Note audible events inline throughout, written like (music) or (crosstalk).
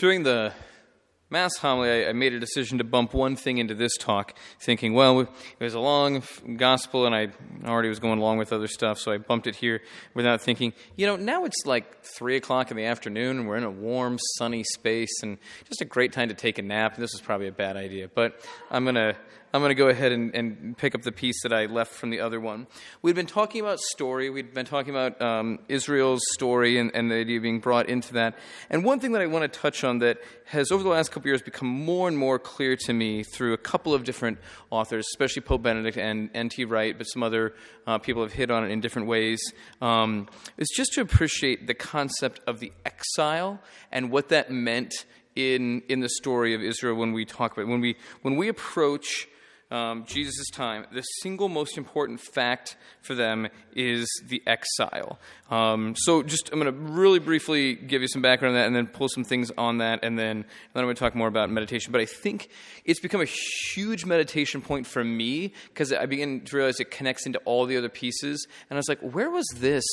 During the Mass homily, I, I made a decision to bump one thing into this talk, thinking, well, it was a long gospel and I already was going along with other stuff, so I bumped it here without thinking, you know, now it's like 3 o'clock in the afternoon and we're in a warm, sunny space and just a great time to take a nap. This is probably a bad idea, but I'm going to I'm going to go ahead and, and, pick up the piece that I left from the other one. We'd been talking about story. We'd been talking about um, Israel's story and, and, the idea being brought into that. And one thing that I want to touch on that has, over the last couple years, become more and more clear to me through a couple of different authors, especially Pope Benedict and N.T. Wright, but some other uh, people have hit on it in different ways, um, is just to appreciate the concept of the exile and what that meant in, in the story of Israel when we talk about. When we, when we approach um, Jesus' time, the single most important fact for them is the exile. Um, so, just I'm going to really briefly give you some background on that, and then pull some things on that, and then, and then I'm going to talk more about meditation. But I think it's become a huge meditation point for me because I begin to realize it connects into all the other pieces. And I was like, where was this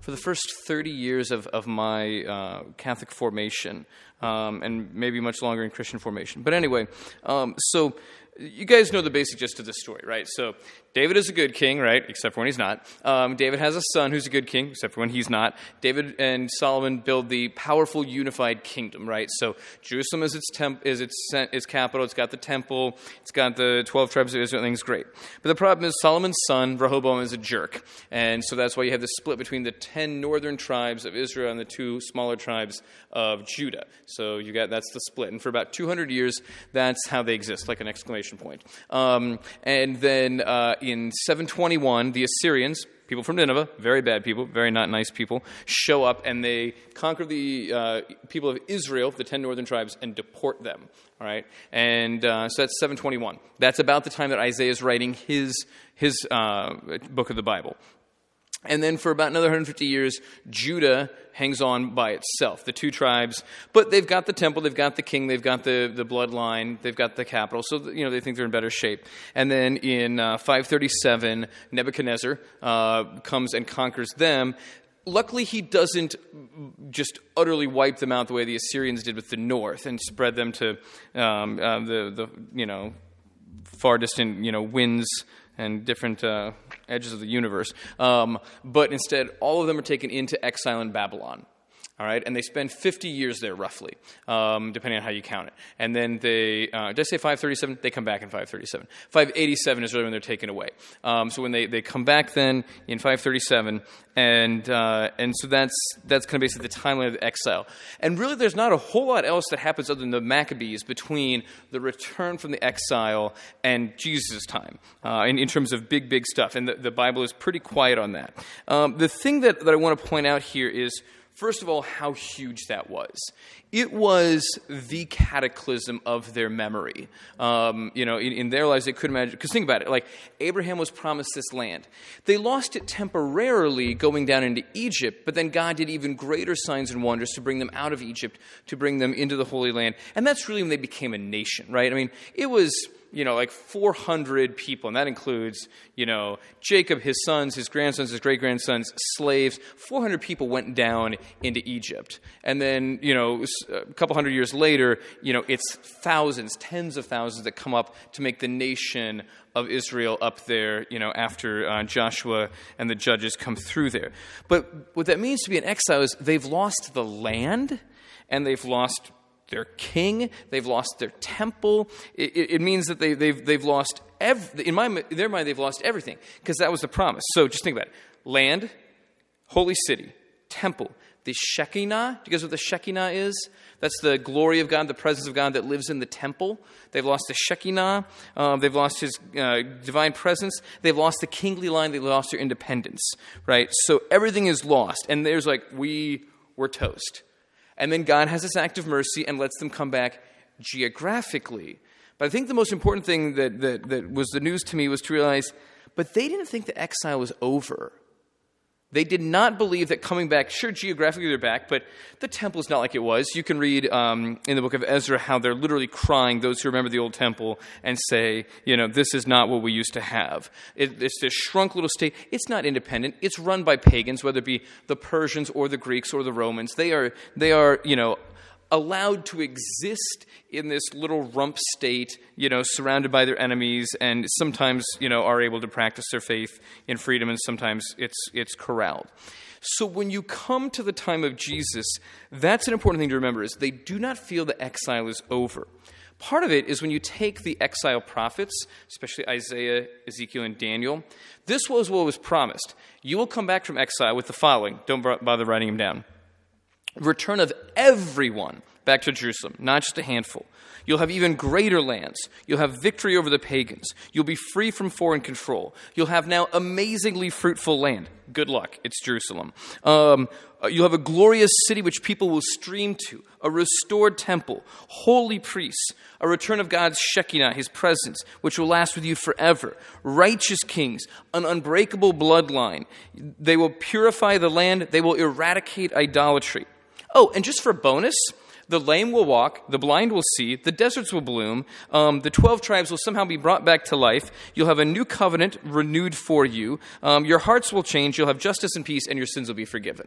for the first 30 years of, of my uh, Catholic formation, um, and maybe much longer in Christian formation? But anyway, um, so you guys know the basic gist of this story, right? So David is a good king, right? Except for when he's not. Um, David has a son who's a good king, except for when he's not. David and Solomon build the powerful, unified kingdom, right? So Jerusalem is its temp- is its its capital. It's got the temple. It's got the twelve tribes of Israel. Everything's great. But the problem is Solomon's son Rehoboam is a jerk, and so that's why you have this split between the ten northern tribes of Israel and the two smaller tribes of Judah. So you got that's the split, and for about two hundred years, that's how they exist, like an exclamation point. Um, and then. Uh, in 721, the Assyrians, people from Nineveh, very bad people, very not nice people, show up and they conquer the uh, people of Israel, the 10 northern tribes, and deport them. All right? And uh, so that's 721. That's about the time that Isaiah is writing his, his uh, book of the Bible. And then for about another 150 years, Judah hangs on by itself, the two tribes. But they've got the temple, they've got the king, they've got the, the bloodline, they've got the capital. So, you know, they think they're in better shape. And then in uh, 537, Nebuchadnezzar uh, comes and conquers them. Luckily, he doesn't just utterly wipe them out the way the Assyrians did with the north and spread them to um, uh, the, the, you know, far distant, you know, winds and different uh, edges of the universe. Um, but instead, all of them are taken into exile in Babylon. All right, and they spend 50 years there roughly, um, depending on how you count it. And then they, uh, did I say 537? They come back in 537. 587 is really when they're taken away. Um, so when they, they come back then in 537, and uh, and so that's that's kind of basically the timeline of the exile. And really, there's not a whole lot else that happens other than the Maccabees between the return from the exile and Jesus' time uh, in, in terms of big, big stuff. And the, the Bible is pretty quiet on that. Um, the thing that, that I want to point out here is First of all, how huge that was. It was the cataclysm of their memory. Um, you know, in, in, their lives, they couldn't imagine. Because think about it like, Abraham was promised this land. They lost it temporarily going down into Egypt, but then God did even greater signs and wonders to bring them out of Egypt, to bring them into the Holy Land. And that's really when they became a nation, right? I mean, it was you know, like 400 people, and that includes, you know, Jacob, his sons, his grandsons, his great grandsons, slaves. 400 people went down into Egypt. And then, you know, a couple hundred years later, you know, it's thousands, tens of thousands that come up to make the nation of Israel up there, you know, after uh, Joshua and the judges come through there. But what that means to be an exile is they've lost the land and they've lost their king, they've lost their temple. It, it means that they, they've, they've lost, ev- in, my, in their mind, they've lost everything because that was the promise. So just think about it land, holy city, temple, the Shekinah. Do you guys know what the Shekinah is? That's the glory of God, the presence of God that lives in the temple. They've lost the Shekinah. Um, they've lost His uh, divine presence. They've lost the kingly line. They've lost their independence, right? So everything is lost. And there's like, we were toast. And then God has this act of mercy and lets them come back geographically. But I think the most important thing that, that, that was the news to me was to realize, but they didn't think the exile was over. They did not believe that coming back, sure, geographically they're back, but the temple is not like it was. You can read um, in the book of Ezra how they're literally crying, those who remember the old temple, and say, you know, this is not what we used to have. It, it's this shrunk little state. It's not independent. It's run by pagans, whether it be the Persians or the Greeks or the Romans. They are, they are you know, allowed to exist in this little rump state, you know, surrounded by their enemies, and sometimes, you know, are able to practice their faith in freedom, and sometimes it's it's corralled. So when you come to the time of Jesus, that's an important thing to remember: is they do not feel the exile is over. Part of it is when you take the exile prophets, especially Isaiah, Ezekiel, and Daniel, this was what was promised. You will come back from exile with the following. Don't bother writing them down. Return of everyone back to Jerusalem, not just a handful. You'll have even greater lands. You'll have victory over the pagans. You'll be free from foreign control. You'll have now amazingly fruitful land. Good luck. It's Jerusalem. Um, uh, you'll have a glorious city which people will stream to, a restored temple, holy priests, a return of God's Shekinah, his presence, which will last with you forever, righteous kings, an unbreakable bloodline. They will purify the land, they will eradicate idolatry. Oh, and just for bonus, the lame will walk, the blind will see, the deserts will bloom, um, the 12 tribes will somehow be brought back to life. You'll have a new covenant renewed for you. Um, your hearts will change, you'll have justice and peace, and your sins will be forgiven.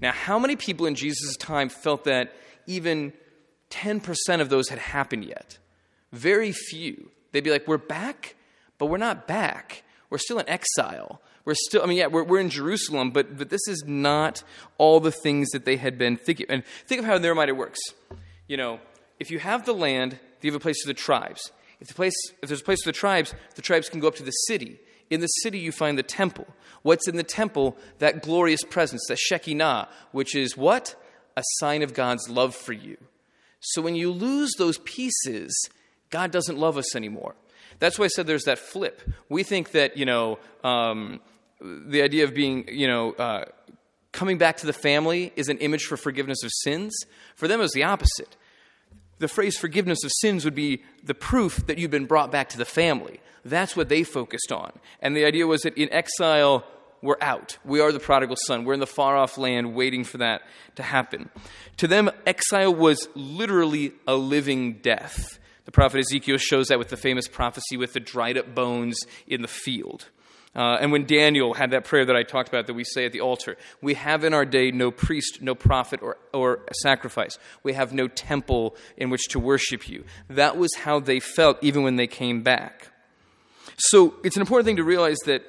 Now, how many people in Jesus' time felt that even 10% of those had happened yet? Very few. They'd be like, We're back, but we're not back. We're still in exile. We're still, I mean, yeah, we're, we're in Jerusalem, but, but this is not all the things that they had been thinking. And think of how in their mind it works. You know, if you have the land, you have a place for the tribes. If, the place, if there's a place for the tribes, the tribes can go up to the city. In the city, you find the temple. What's in the temple? That glorious presence, the Shekinah, which is what? A sign of God's love for you. So when you lose those pieces, God doesn't love us anymore. That's why I said there's that flip. We think that, you know, um, the idea of being, you know, uh, coming back to the family is an image for forgiveness of sins. For them, it was the opposite. The phrase forgiveness of sins would be the proof that you've been brought back to the family. That's what they focused on. And the idea was that in exile, we're out. We are the prodigal son. We're in the far off land waiting for that to happen. To them, exile was literally a living death. The prophet Ezekiel shows that with the famous prophecy with the dried up bones in the field. Uh, and when Daniel had that prayer that I talked about that we say at the altar, we have in our day no priest, no prophet, or, or sacrifice. We have no temple in which to worship you. That was how they felt even when they came back. So it's an important thing to realize that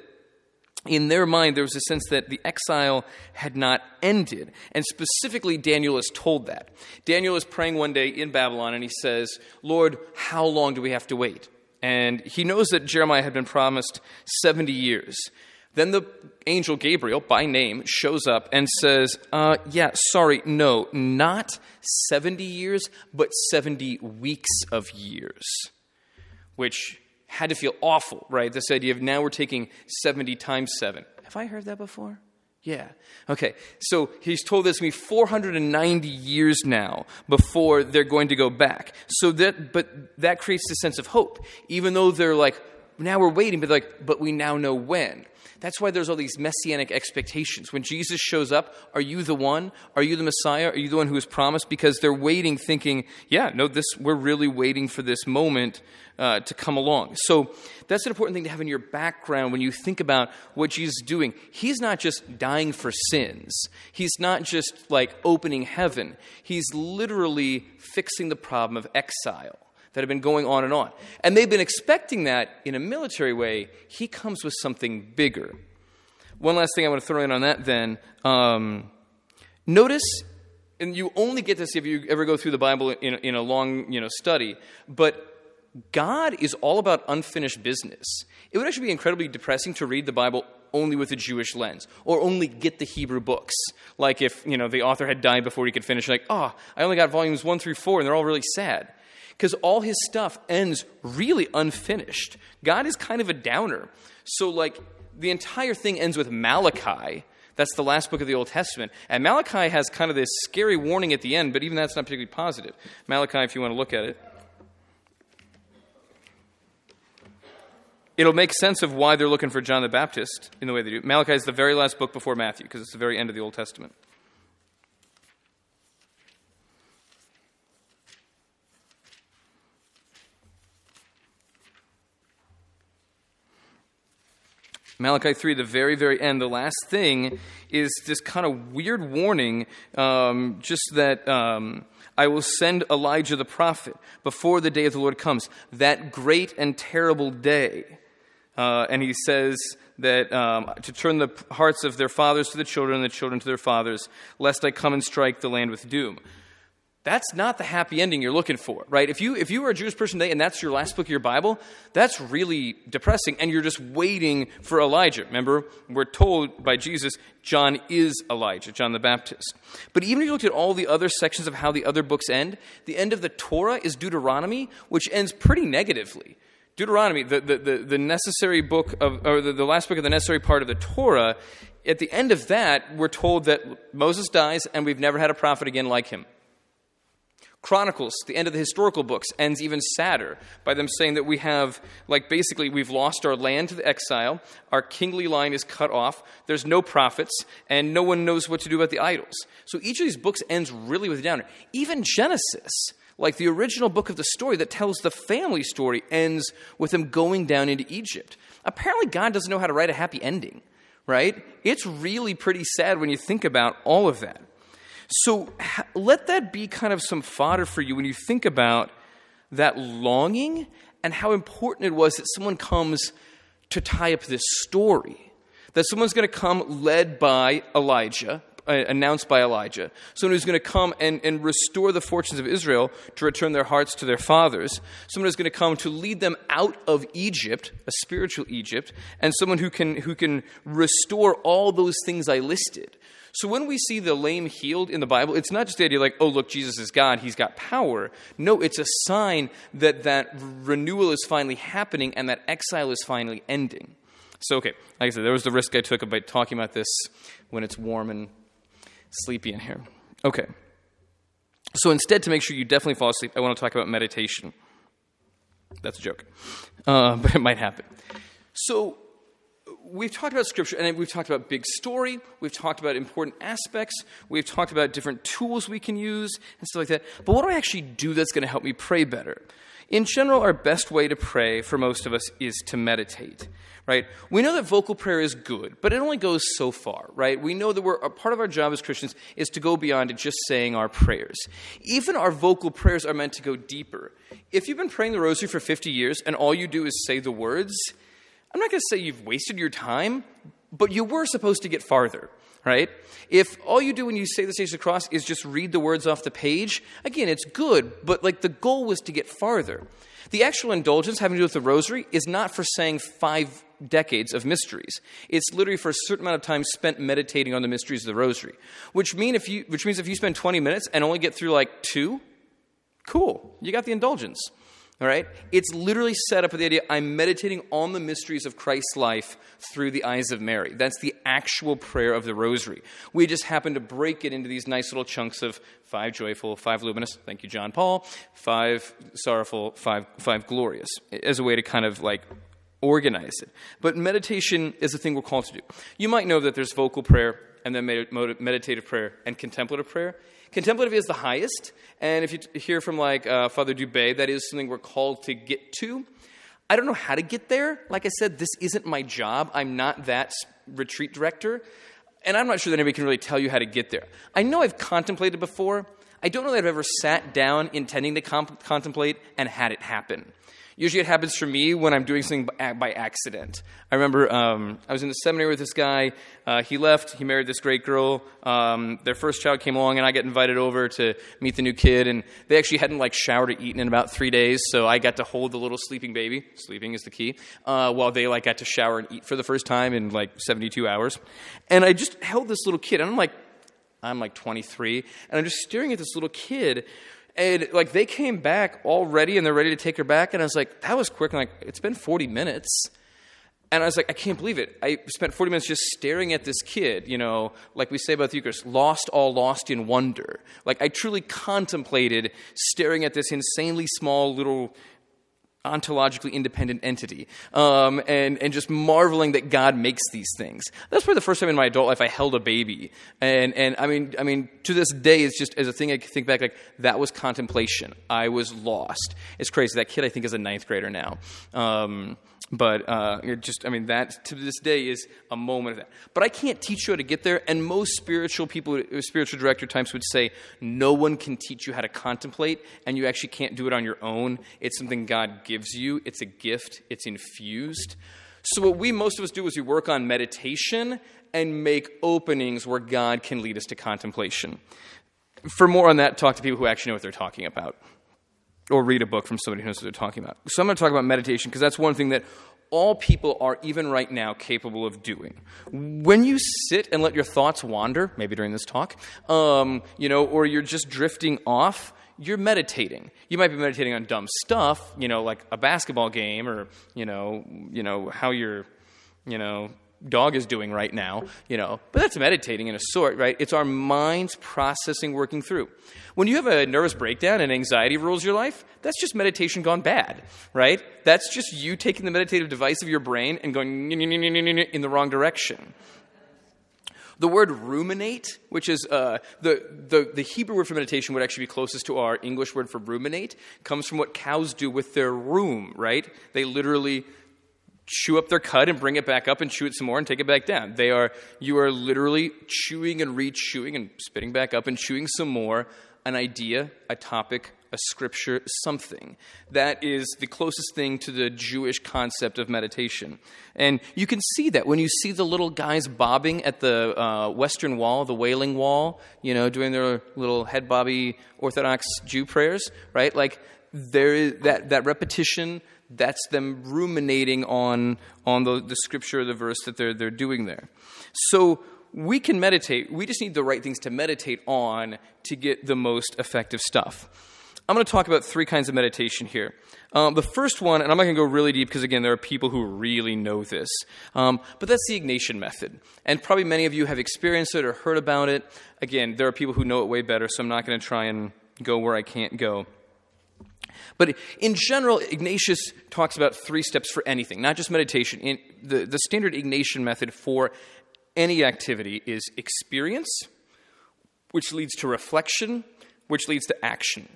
in their mind, there was a sense that the exile had not ended. And specifically, Daniel is told that. Daniel is praying one day in Babylon and he says, Lord, how long do we have to wait? And he knows that Jeremiah had been promised 70 years. Then the angel Gabriel, by name, shows up and says, uh, Yeah, sorry, no, not 70 years, but 70 weeks of years. Which had to feel awful, right? This idea of now we're taking 70 times 7. Have I heard that before? Yeah. Okay. So he's told this to me 490 years now before they're going to go back. So that, but that creates a sense of hope. Even though they're like, now we're waiting, but like, but we now know when. That's why there's all these messianic expectations. When Jesus shows up, are you the one? Are you the Messiah? Are you the one who is promised? Because they're waiting, thinking, yeah, no, this we're really waiting for this moment uh, to come along. So that's an important thing to have in your background when you think about what Jesus is doing. He's not just dying for sins. He's not just like opening heaven. He's literally fixing the problem of exile that have been going on and on. And they've been expecting that in a military way. He comes with something bigger. One last thing I want to throw in on that then. Um, notice, and you only get this if you ever go through the Bible in, in a long you know, study, but God is all about unfinished business. It would actually be incredibly depressing to read the Bible only with a Jewish lens, or only get the Hebrew books. Like if you know the author had died before he could finish, like, oh, I only got volumes one through four, and they're all really sad because all his stuff ends really unfinished. God is kind of a downer. So, like, the entire thing ends with Malachi. That's the last book of the Old Testament. And Malachi has kind of this scary warning at the end, but even that's not particularly positive. Malachi, if you want to look at it. It'll make sense of why they're looking for John the Baptist in the way they do. Malachi is the very last book before Matthew because it's the very end of the Old Testament. Malachi 3, the very, very end, the last thing is this kind of weird warning, um, just that um, I will send Elijah the prophet before the day of the Lord comes, that great and terrible day. Uh, and he says that um, to turn the hearts of their fathers to the children and the children to their fathers, lest I come and strike the land with doom. That's not the happy ending you're looking for, right? If you if you are a Jewish person today and that's your last book of your Bible, that's really depressing, and you're just waiting for Elijah. Remember, we're told by Jesus, John is Elijah, John the Baptist. But even if you looked at all the other sections of how the other books end, the end of the Torah is Deuteronomy, which ends pretty negatively. Deuteronomy, the, the, the, the necessary book of, or the, the last book of the necessary part of the Torah, at the end of that, we're told that Moses dies and we've never had a prophet again like him. Chronicles, the end of the historical books, ends even sadder by them saying that we have, like, basically, we've lost our land to the exile, our kingly line is cut off, there's no prophets, and no one knows what to do about the idols. So each of these books ends really with a downer. Even Genesis, like the original book of the story that tells the family story, ends with them going down into Egypt. Apparently, God doesn't know how to write a happy ending, right? It's really pretty sad when you think about all of that. So let that be kind of some fodder for you when you think about that longing and how important it was that someone comes to tie up this story. That someone's going to come led by Elijah, uh, announced by Elijah. Someone who's going to come and, and restore the fortunes of Israel to return their hearts to their fathers. Someone who's going to come to lead them out of Egypt, a spiritual Egypt, and someone who can, who can restore all those things I listed. So when we see the lame healed in the Bible, it's not just the idea like, oh, look, Jesus is God, he's got power. No, it's a sign that that renewal is finally happening and that exile is finally ending. So, okay, like I said, there was the risk I took about talking about this when it's warm and sleepy in here. Okay. So instead, to make sure you definitely fall asleep, I want to talk about meditation. That's a joke, uh, (laughs) but it might happen. So, we've talked about scripture and we've talked about big story we've talked about important aspects we've talked about different tools we can use and stuff like that but what do i actually do that's going to help me pray better in general our best way to pray for most of us is to meditate right? We know that vocal prayer is good but it only goes so far right? We know that we're part of our job as christians is to go beyond just saying our prayers. Even our vocal prayers are meant to go deeper. If you've been praying the rosary for 50 years and all you do is say the words I'm not going to say you've wasted your time, but you were supposed to get farther, right? If all you do when you say the Stations of the Cross is just read the words off the page, again, it's good, but like the goal was to get farther. The actual indulgence having to do with the rosary is not for saying five decades of mysteries. It's literally for a certain amount of time spent meditating on the mysteries of the rosary. Which mean if you which means if you spend 20 minutes and only get through like 2, cool. You got the indulgence. All right? It's literally set up with the idea I'm meditating on the mysteries of Christ's life through the eyes of Mary. That's the actual prayer of the rosary. We just happen to break it into these nice little chunks of five joyful, five luminous, thank you, John Paul, five sorrowful, five, five glorious, as a way to kind of like organize it. But meditation is a thing we're called to do. You might know that there's vocal prayer and then meditative prayer and contemplative prayer. Contemplative is the highest, and if you hear from like uh, Father Dubay, that is something we're called to get to. I don't know how to get there. Like I said, this isn't my job. I'm not that retreat director, and I'm not sure that anybody can really tell you how to get there. I know I've contemplated before. I don't know that I've ever sat down intending to comp- contemplate and had it happen. Usually it happens for me when I'm doing something by accident. I remember um, I was in the seminary with this guy. Uh, he left. He married this great girl. Um, their first child came along, and I got invited over to meet the new kid. And they actually hadn't like showered or eaten in about three days, so I got to hold the little sleeping baby. Sleeping is the key. Uh, while they like got to shower and eat for the first time in like 72 hours, and I just held this little kid, and I'm like, I'm like 23, and I'm just staring at this little kid and like they came back already and they're ready to take her back. And I was like, that was quick. And like, it's been 40 minutes. And I was like, I can't believe it. I spent 40 minutes just staring at this kid, you know, like we say about the Eucharist, lost all lost in wonder. Like I truly contemplated staring at this insanely small little ontologically independent entity um, and, and just marveling that god makes these things. That's probably the first time in my adult life i held a baby. And, and i mean i mean to this day it's just as a thing i think back like that was contemplation. I was lost. It's crazy. That kid i think is a ninth grader now. Um, But uh, just, I mean, that to this day is a moment of that. But I can't teach you how to get there. And most spiritual people, spiritual director types would say, no one can teach you how to contemplate, and you actually can't do it on your own. It's something God gives you, it's a gift, it's infused. So, what we, most of us do is we work on meditation and make openings where God can lead us to contemplation. For more on that, talk to people who actually know what they're talking about or read a book from somebody who knows what they're talking about. So I'm going to talk about meditation because that's one thing that all people are, even right now, capable of doing. When you sit and let your thoughts wander, maybe during this talk, um, you know, or you're just drifting off, you're meditating. You might be meditating on dumb stuff, you know, like a basketball game or, you know, you know how you're, you know, dog is doing right now, you know. But that's meditating in a sort, right? It's our minds processing, working through. When you have a nervous breakdown and anxiety rules your life, that's just meditation gone bad, right? That's just you taking the meditative device of your brain and going in the wrong direction. The word ruminate, which is uh, the, the, the Hebrew word for meditation, would actually be closest to our English word for ruminate, comes from what cows do with their rumen, right? They literally chew up their cud and bring it back up and chew it some more and take it back down. They are, you are literally chewing and re chewing and spitting back up and chewing some more an idea, a topic, a scripture, something. That is the closest thing to the Jewish concept of meditation. And you can see that when you see the little guys bobbing at the uh, Western Wall, the Wailing Wall, you know, doing their little head bobby Orthodox Jew prayers, right? Like, there is that, that repetition, that's them ruminating on, on the, the scripture or the verse that they're, they're doing there. So, we can meditate. We just need the right things to meditate on to get the most effective stuff. I'm going to talk about three kinds of meditation here. Um, the first one, and I'm not going to go really deep because, again, there are people who really know this, um, but that's the Ignatian method. And probably many of you have experienced it or heard about it. Again, there are people who know it way better, so I'm not going to try and go where I can't go. But in general, Ignatius talks about three steps for anything, not just meditation. In the, the standard Ignatian method for any activity is experience, which leads to reflection, which leads to action.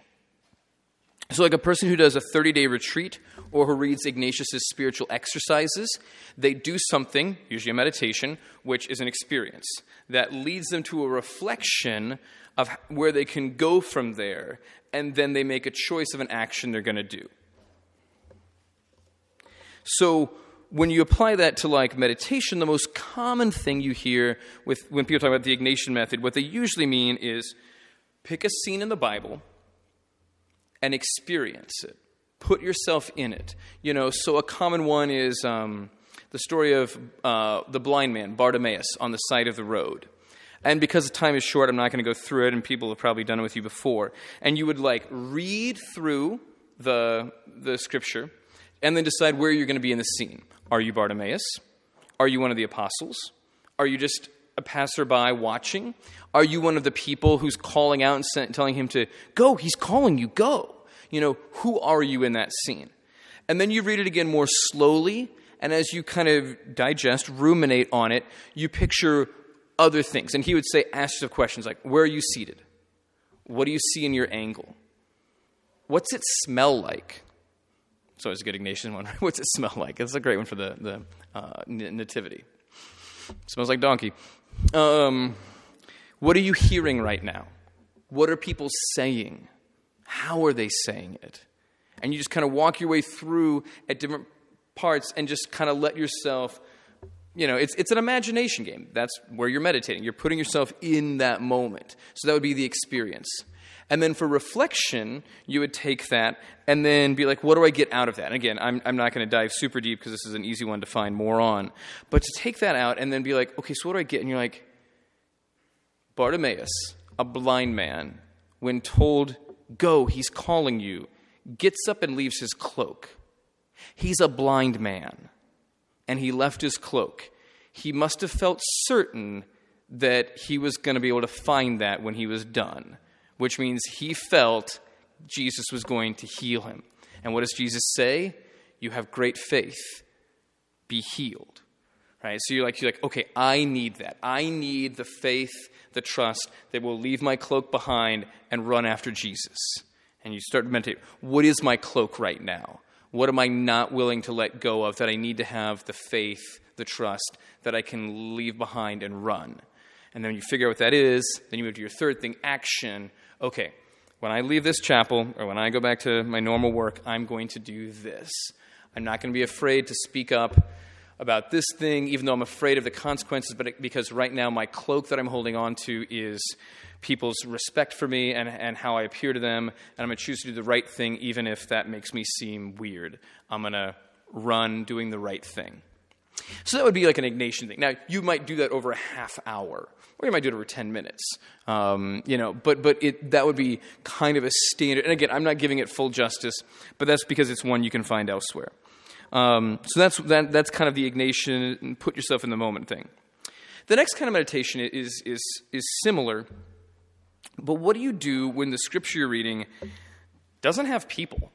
So, like a person who does a 30 day retreat or who reads Ignatius' spiritual exercises, they do something, usually a meditation, which is an experience that leads them to a reflection of where they can go from there, and then they make a choice of an action they're going to do. So, when you apply that to like meditation, the most common thing you hear with when people talk about the Ignatian method, what they usually mean is pick a scene in the Bible and experience it. Put yourself in it. You know, so a common one is um, the story of uh, the blind man, Bartimaeus, on the side of the road. And because the time is short, I'm not going to go through it, and people have probably done it with you before. And you would like read through the, the scripture and then decide where you're going to be in the scene. Are you Bartimaeus? Are you one of the apostles? Are you just a passerby watching? Are you one of the people who's calling out and telling him to go? He's calling you, go. You know, who are you in that scene? And then you read it again more slowly, and as you kind of digest, ruminate on it, you picture other things. And he would say, ask yourself questions like, where are you seated? What do you see in your angle? What's it smell like? So it's a good Ignatian one. (laughs) What's it smell like? It's a great one for the, the uh, nativity. smells like donkey. Um, what are you hearing right now? What are people saying? How are they saying it? And you just kind of walk your way through at different parts and just kind of let yourself, you know, it's, it's an imagination game. That's where you're meditating. You're putting yourself in that moment. So that would be the experience. And then for reflection, you would take that and then be like, what do I get out of that? And again, I'm, I'm not going to dive super deep because this is an easy one to find more on. But to take that out and then be like, okay, so what do I get? And you're like, Bartimaeus, a blind man, when told, go, he's calling you, gets up and leaves his cloak. He's a blind man, and he left his cloak. He must have felt certain that he was going to be able to find that when he was done which means he felt Jesus was going to heal him. And what does Jesus say? You have great faith. Be healed. Right? So you're like, you're like, okay, I need that. I need the faith, the trust that will leave my cloak behind and run after Jesus. And you start to meditate. What is my cloak right now? What am I not willing to let go of that I need to have the faith, the trust that I can leave behind and run? And then you figure out what that is, then you move to your third thing action. Okay, when I leave this chapel or when I go back to my normal work, I'm going to do this. I'm not going to be afraid to speak up about this thing, even though I'm afraid of the consequences, but it, because right now my cloak that I'm holding on to is people's respect for me and, and how I appear to them, and I'm going to choose to do the right thing, even if that makes me seem weird. I'm going to run doing the right thing. So that would be like an Ignatian thing. Now, you might do that over a half hour, or you might do it over 10 minutes. Um, you know, but, but it, that would be kind of a standard. And again, I'm not giving it full justice, but that's because it's one you can find elsewhere. Um, so that's, that, that's kind of the Ignatian, and put yourself in the moment thing. The next kind of meditation is, is, is similar, but what do you do when the scripture you're reading doesn't have people?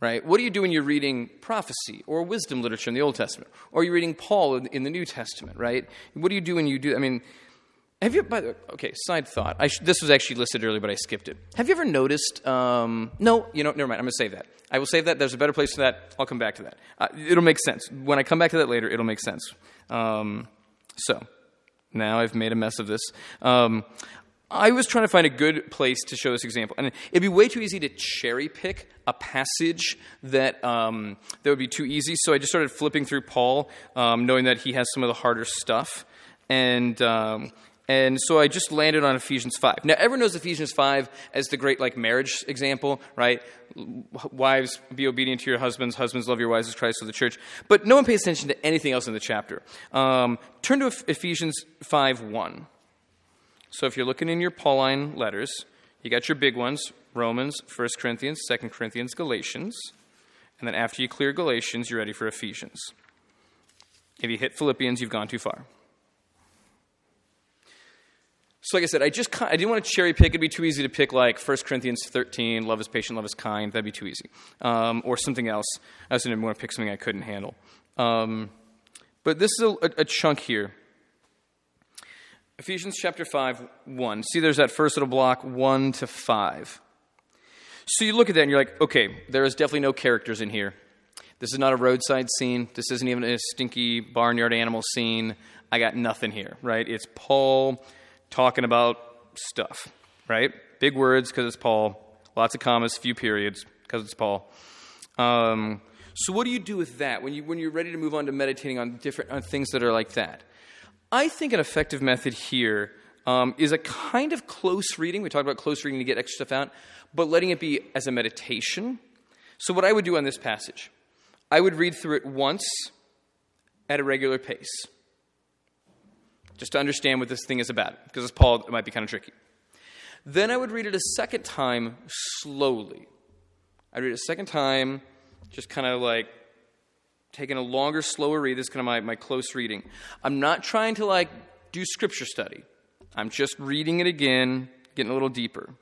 Right? What do you do when you're reading prophecy or wisdom literature in the Old Testament? Or you're reading Paul in, in the New Testament, right? What do you do when you do, I mean, have you, by the way, okay, side thought. Sh- this was actually listed earlier, but I skipped it. Have you ever noticed, um, no, you know, never mind, I'm going to save that. I will save that. There's a better place for that. I'll come back to that. Uh, it'll make sense. When I come back to that later, it'll make sense. Um, so, now I've made a mess of this. Um, I was trying to find a good place to show this example, and it'd be way too easy to cherry pick a passage that um, that would be too easy. So I just started flipping through Paul, um, knowing that he has some of the harder stuff, and um, and so I just landed on Ephesians 5. Now, everyone knows Ephesians 5 as the great like marriage example, right? Wives, be obedient to your husbands. Husbands, love your wives as Christ of the church. But no one pays attention to anything else in the chapter. Um, turn to Ephesians 5 1. So if you're looking in your Pauline letters, you got your big ones Romans, 1 Corinthians, 2 Corinthians, Galatians. And then after you clear Galatians, you're ready for Ephesians. If you hit Philippians, you've gone too far. So, like I said, I just I didn't want to cherry pick. It'd be too easy to pick like 1 Corinthians 13, love is patient, love is kind. That'd be too easy. Um, or something else. I also didn't want to pick something I couldn't handle. Um, but this is a, a, chunk here. Ephesians chapter 5, 1. See, there's that first little block, 1 to 5. So you look at that and you're like, okay, there is definitely no characters in here. This is not a roadside scene. This isn't even a stinky barnyard animal scene. I got nothing here, right? It's Paul talking about stuff, right? Big words because it's Paul, lots of commas, few periods because it's Paul. Um, so, what do you do with that when, you, when you're ready to move on to meditating on different on things that are like that? I think an effective method here um, is a kind of close reading. We talked about close reading to get extra stuff out, but letting it be as a meditation. So, what I would do on this passage, I would read through it once at a regular pace just to understand what this thing is about, because as Paul, it might be kind of tricky. Then I would read it a second time slowly. I'd read it a second time, just kind of like taking a longer, slower read. This is kind of my, my close reading. I'm not trying to like do scripture study. I'm just reading it again, getting a little deeper.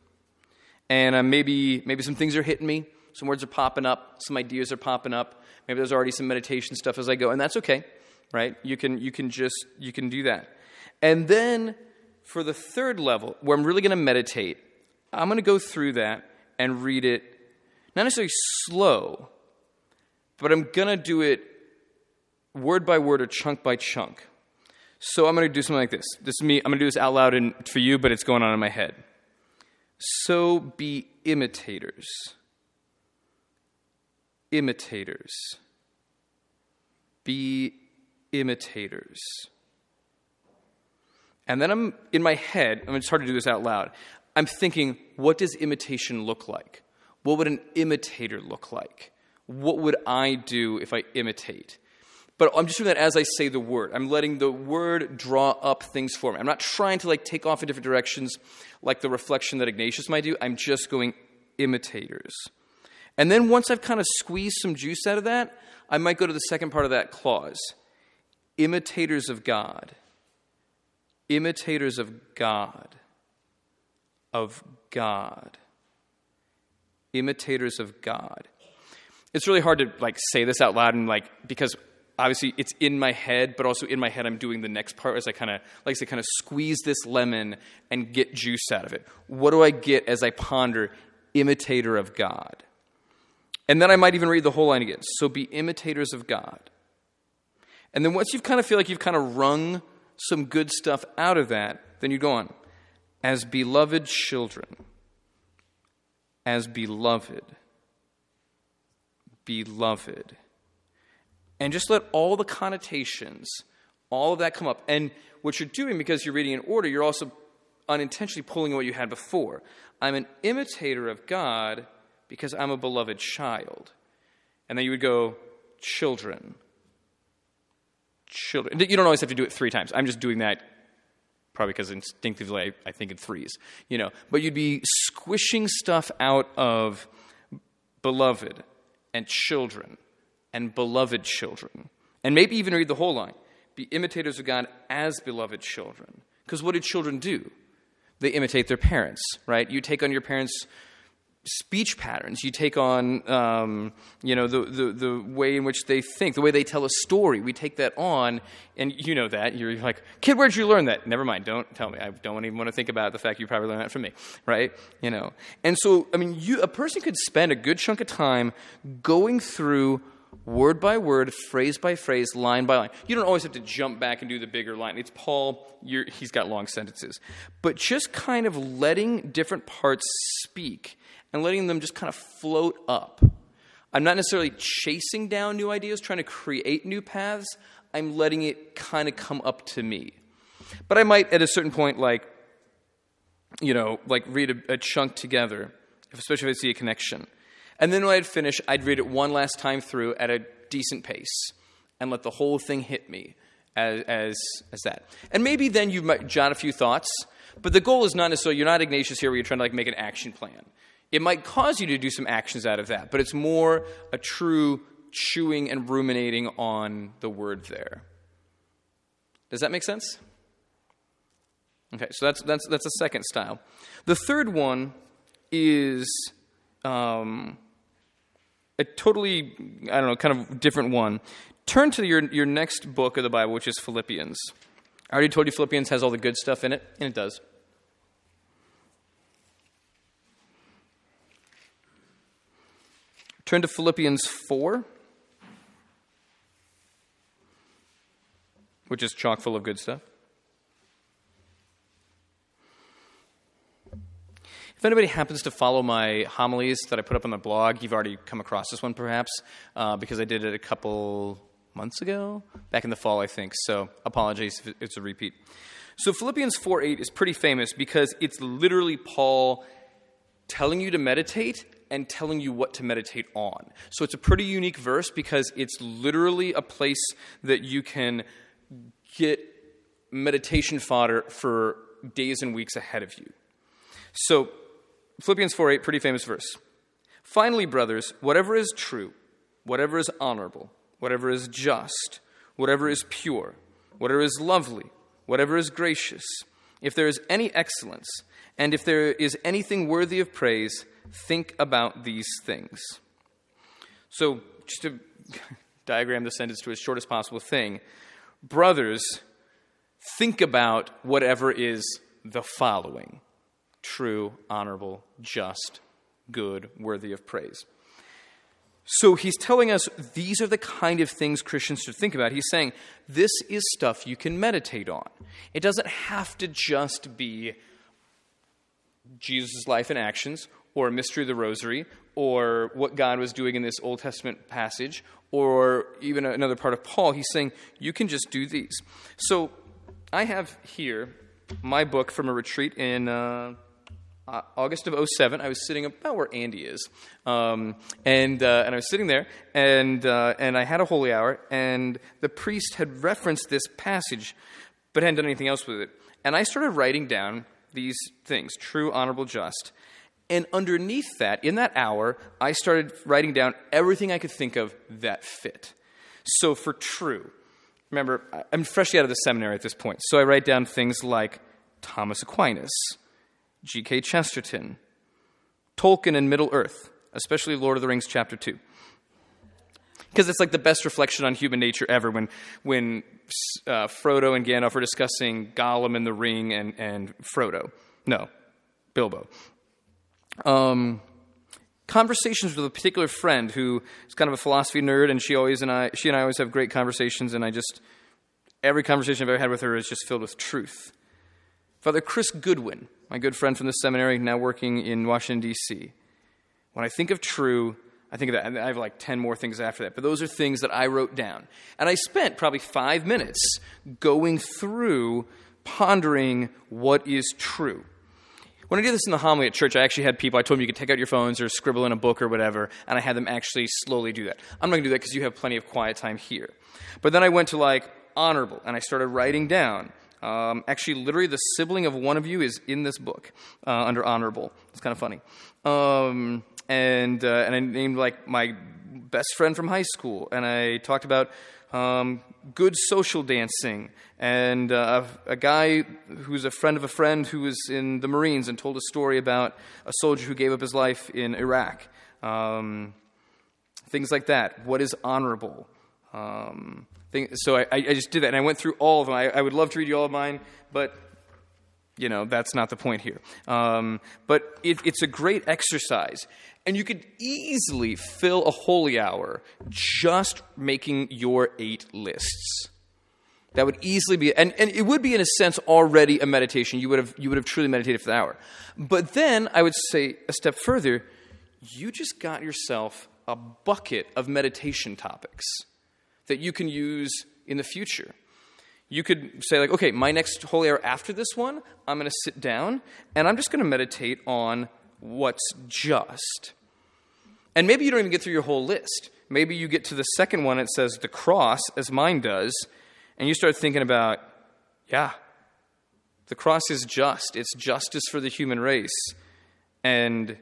And uh, maybe, maybe some things are hitting me. Some words are popping up. Some ideas are popping up. Maybe there's already some meditation stuff as I go, and that's okay, right? You can, you can just, you can do that. And then for the third level, where I'm really going to meditate, I'm going to go through that and read it, not necessarily slow, but I'm going to do it word by word or chunk by chunk. So I'm going to do something like this. This is me. I'm going to do this out loud in, for you, but it's going on in my head. So be imitators. Imitators. Be imitators. And then I'm in my head, I mean, it's hard to do this out loud. I'm thinking, what does imitation look like? What would an imitator look like? What would I do if I imitate? But I'm just doing that as I say the word. I'm letting the word draw up things for me. I'm not trying to like take off in different directions like the reflection that Ignatius might do. I'm just going imitators. And then once I've kind of squeezed some juice out of that, I might go to the second part of that clause imitators of God imitators of God. Of God. Imitators of God. It's really hard to like say this out loud and like because obviously it's in my head, but also in my head I'm doing the next part as I kind of like to kind of squeeze this lemon and get juice out of it. What do I get as I ponder imitator of God? And then I might even read the whole line again. So be imitators of God. And then once you've kind of feel like you've kind of wrung some good stuff out of that, then you go on. As beloved children. As beloved. Beloved. And just let all the connotations, all of that come up. And what you're doing, because you're reading in order, you're also unintentionally pulling what you had before. I'm an imitator of God because I'm a beloved child. And then you would go, children. Children. You don't always have to do it three times. I'm just doing that probably because instinctively I, I think in threes, you know. But you'd be squishing stuff out of beloved and children and beloved children. And maybe even read the whole line be imitators of God as beloved children. Because what do children do? They imitate their parents, right? You take on your parents' speech patterns. You take on, um, you know, the, the, the way in which they think, the way they tell a story. We take that on, and you know that. You're like, kid, where'd you learn that? Never mind. Don't tell me. I don't even want to think about the fact you probably learned that from me, right? You know. And so, I mean, you, a person could spend a good chunk of time going through word by word, phrase by phrase, line by line. You don't always have to jump back and do the bigger line. It's Paul, he's got long sentences. But just kind of letting different parts speak and letting them just kind of float up. I'm not necessarily chasing down new ideas, trying to create new paths. I'm letting it kind of come up to me. But I might, at a certain point, like, you know, like read a, a chunk together, especially if I see a connection. And then when I'd finish, I'd read it one last time through at a decent pace and let the whole thing hit me as, as, as that. And maybe then you might jot a few thoughts, but the goal is not necessarily, you're not Ignatius here where you're trying to like make an action plan. It might cause you to do some actions out of that, but it's more a true chewing and ruminating on the word there. Does that make sense? Okay, so that's, that's, that's the second style. The third one is um, a totally, I don't know, kind of different one. Turn to your, your next book of the Bible, which is Philippians. I already told you Philippians has all the good stuff in it, and it does. Turn to Philippians 4, which is chock full of good stuff. If anybody happens to follow my homilies that I put up on the blog, you've already come across this one perhaps, uh, because I did it a couple months ago, back in the fall, I think. So apologies if it's a repeat. So Philippians 4 8 is pretty famous because it's literally Paul telling you to meditate and telling you what to meditate on. So it's a pretty unique verse because it's literally a place that you can get meditation fodder for days and weeks ahead of you. So Philippians 4 8, pretty famous verse. Finally, brothers, whatever is true, whatever is honorable, whatever is just, whatever is pure, whatever is lovely, whatever is gracious, if there is any excellence, and if there is anything worthy of praise, think about these things. So, just to (laughs) diagram the sentence to as short as possible thing, brothers, think about whatever is the following true, honorable, just, good, worthy of praise. So he's telling us these are the kind of things Christians should think about. He's saying this is stuff you can meditate on. It doesn't have to just be Jesus' life and actions, or mystery of the rosary, or what God was doing in this Old Testament passage, or even another part of Paul. He's saying you can just do these. So I have here my book from a retreat in. Uh, uh, August of 07, I was sitting about where Andy is. Um, and, uh, and I was sitting there, and, uh, and I had a holy hour, and the priest had referenced this passage, but hadn't done anything else with it. And I started writing down these things true, honorable, just. And underneath that, in that hour, I started writing down everything I could think of that fit. So for true, remember, I'm freshly out of the seminary at this point, so I write down things like Thomas Aquinas G.K. Chesterton, Tolkien and Middle Earth, especially Lord of the Rings Chapter 2. Because it's like the best reflection on human nature ever when, when uh, Frodo and Gandalf are discussing Gollum and the Ring and, and Frodo. No, Bilbo. Um, conversations with a particular friend who is kind of a philosophy nerd, and she always and I, she and I always have great conversations, and I just every conversation I've ever had with her is just filled with truth. Father Chris Goodwin, my good friend from the seminary, now working in Washington D.C. When I think of true, I think of that. I have like 10 more things after that. But those are things that I wrote down. And I spent probably five minutes going through, pondering what is true. When I did this in the homily at church, I actually had people, I told them you could take out your phones or scribble in a book or whatever, and I had them actually slowly do that. I'm not going to do that because you have plenty of quiet time here. But then I went to like honorable, and I started writing down. Um, actually, literally, the sibling of one of you is in this book uh, under honorable. It's kind of funny. Um, and, uh, and I named like my best friend from high school, and I talked about um, good social dancing, and uh, a guy who's a friend of a friend who was in the Marines and told a story about a soldier who gave up his life in Iraq. Um, things like that. What is honorable? Um, thing, so I, I, just did that, and I went through all of them. I, I, would love to read you all of mine, but you know that's not the point here. Um, but it, it's a great exercise, and you could easily fill a holy hour just making your eight lists. That would easily be, and, and it would be in a sense already a meditation. You would have you would have truly meditated for the hour. But then I would say a step further, you just got yourself a bucket of meditation topics that you can use in the future. You could say, like, okay, my next holy hour after this one, I'm going to sit down and I'm just going to meditate on what's just. And maybe you don't even get through your whole list. Maybe you get to the second one, it says the cross, as mine does, and you start thinking about, yeah, the cross is just. It's justice for the human race. And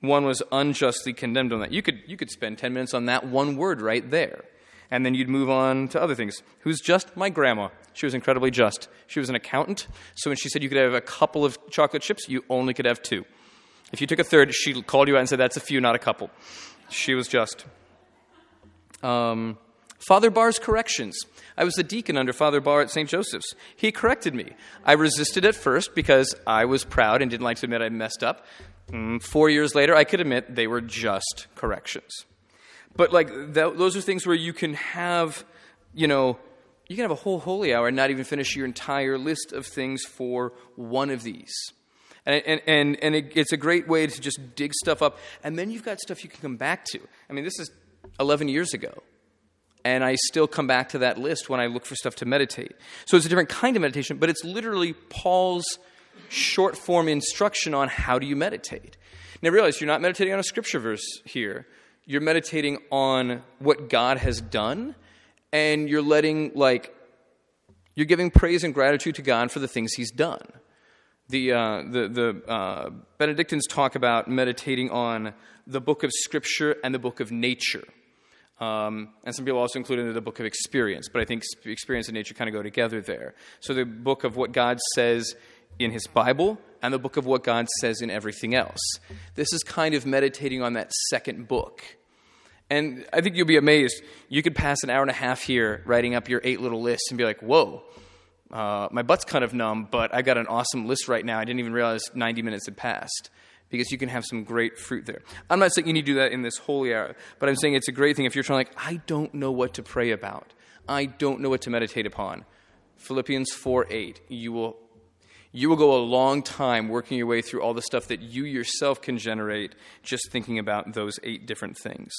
one was unjustly condemned on that. You could, you could spend 10 minutes on that one word right there. And then you'd move on to other things. Who's just? My grandma. She was incredibly just. She was an accountant, so when she said you could have a couple of chocolate chips, you only could have two. If you took a third, she called you out and said, That's a few, not a couple. She was just. Um, Father Barr's corrections. I was a deacon under Father Barr at St. Joseph's. He corrected me. I resisted at first because I was proud and didn't like to admit I messed up. Mm, four years later, I could admit they were just corrections. But, like, that, those are things where you can have, you know, you can have a whole holy hour and not even finish your entire list of things for one of these. And, and, and, and it, it's a great way to just dig stuff up. And then you've got stuff you can come back to. I mean, this is 11 years ago. And I still come back to that list when I look for stuff to meditate. So it's a different kind of meditation, but it's literally Paul's short form instruction on how do you meditate. Now realize you're not meditating on a scripture verse here. You're meditating on what God has done, and you're letting, like, you're giving praise and gratitude to God for the things He's done the, uh, the, the uh, Benedictines talk about meditating on the book of Scripture and the book of nature. Um, and some people also include in the book of experience, but I think experience and nature kind of go together there. So the book of what God says in His Bible and the book of what God says in everything else. This is kind of meditating on that second book. And I think you'll be amazed. You could pass an hour and a half here writing up your eight little lists and be like, whoa, uh, my butt's kind of numb, but I got an awesome list right now. I didn't even realize 90 minutes had passed because you can have some great fruit there. I'm not saying you need to do that in this holy hour, but I'm saying it's a great thing if you're trying, like, I don't know what to pray about. I don't know what to meditate upon. Philippians 4 8. You will, you will go a long time working your way through all the stuff that you yourself can generate just thinking about those eight different things.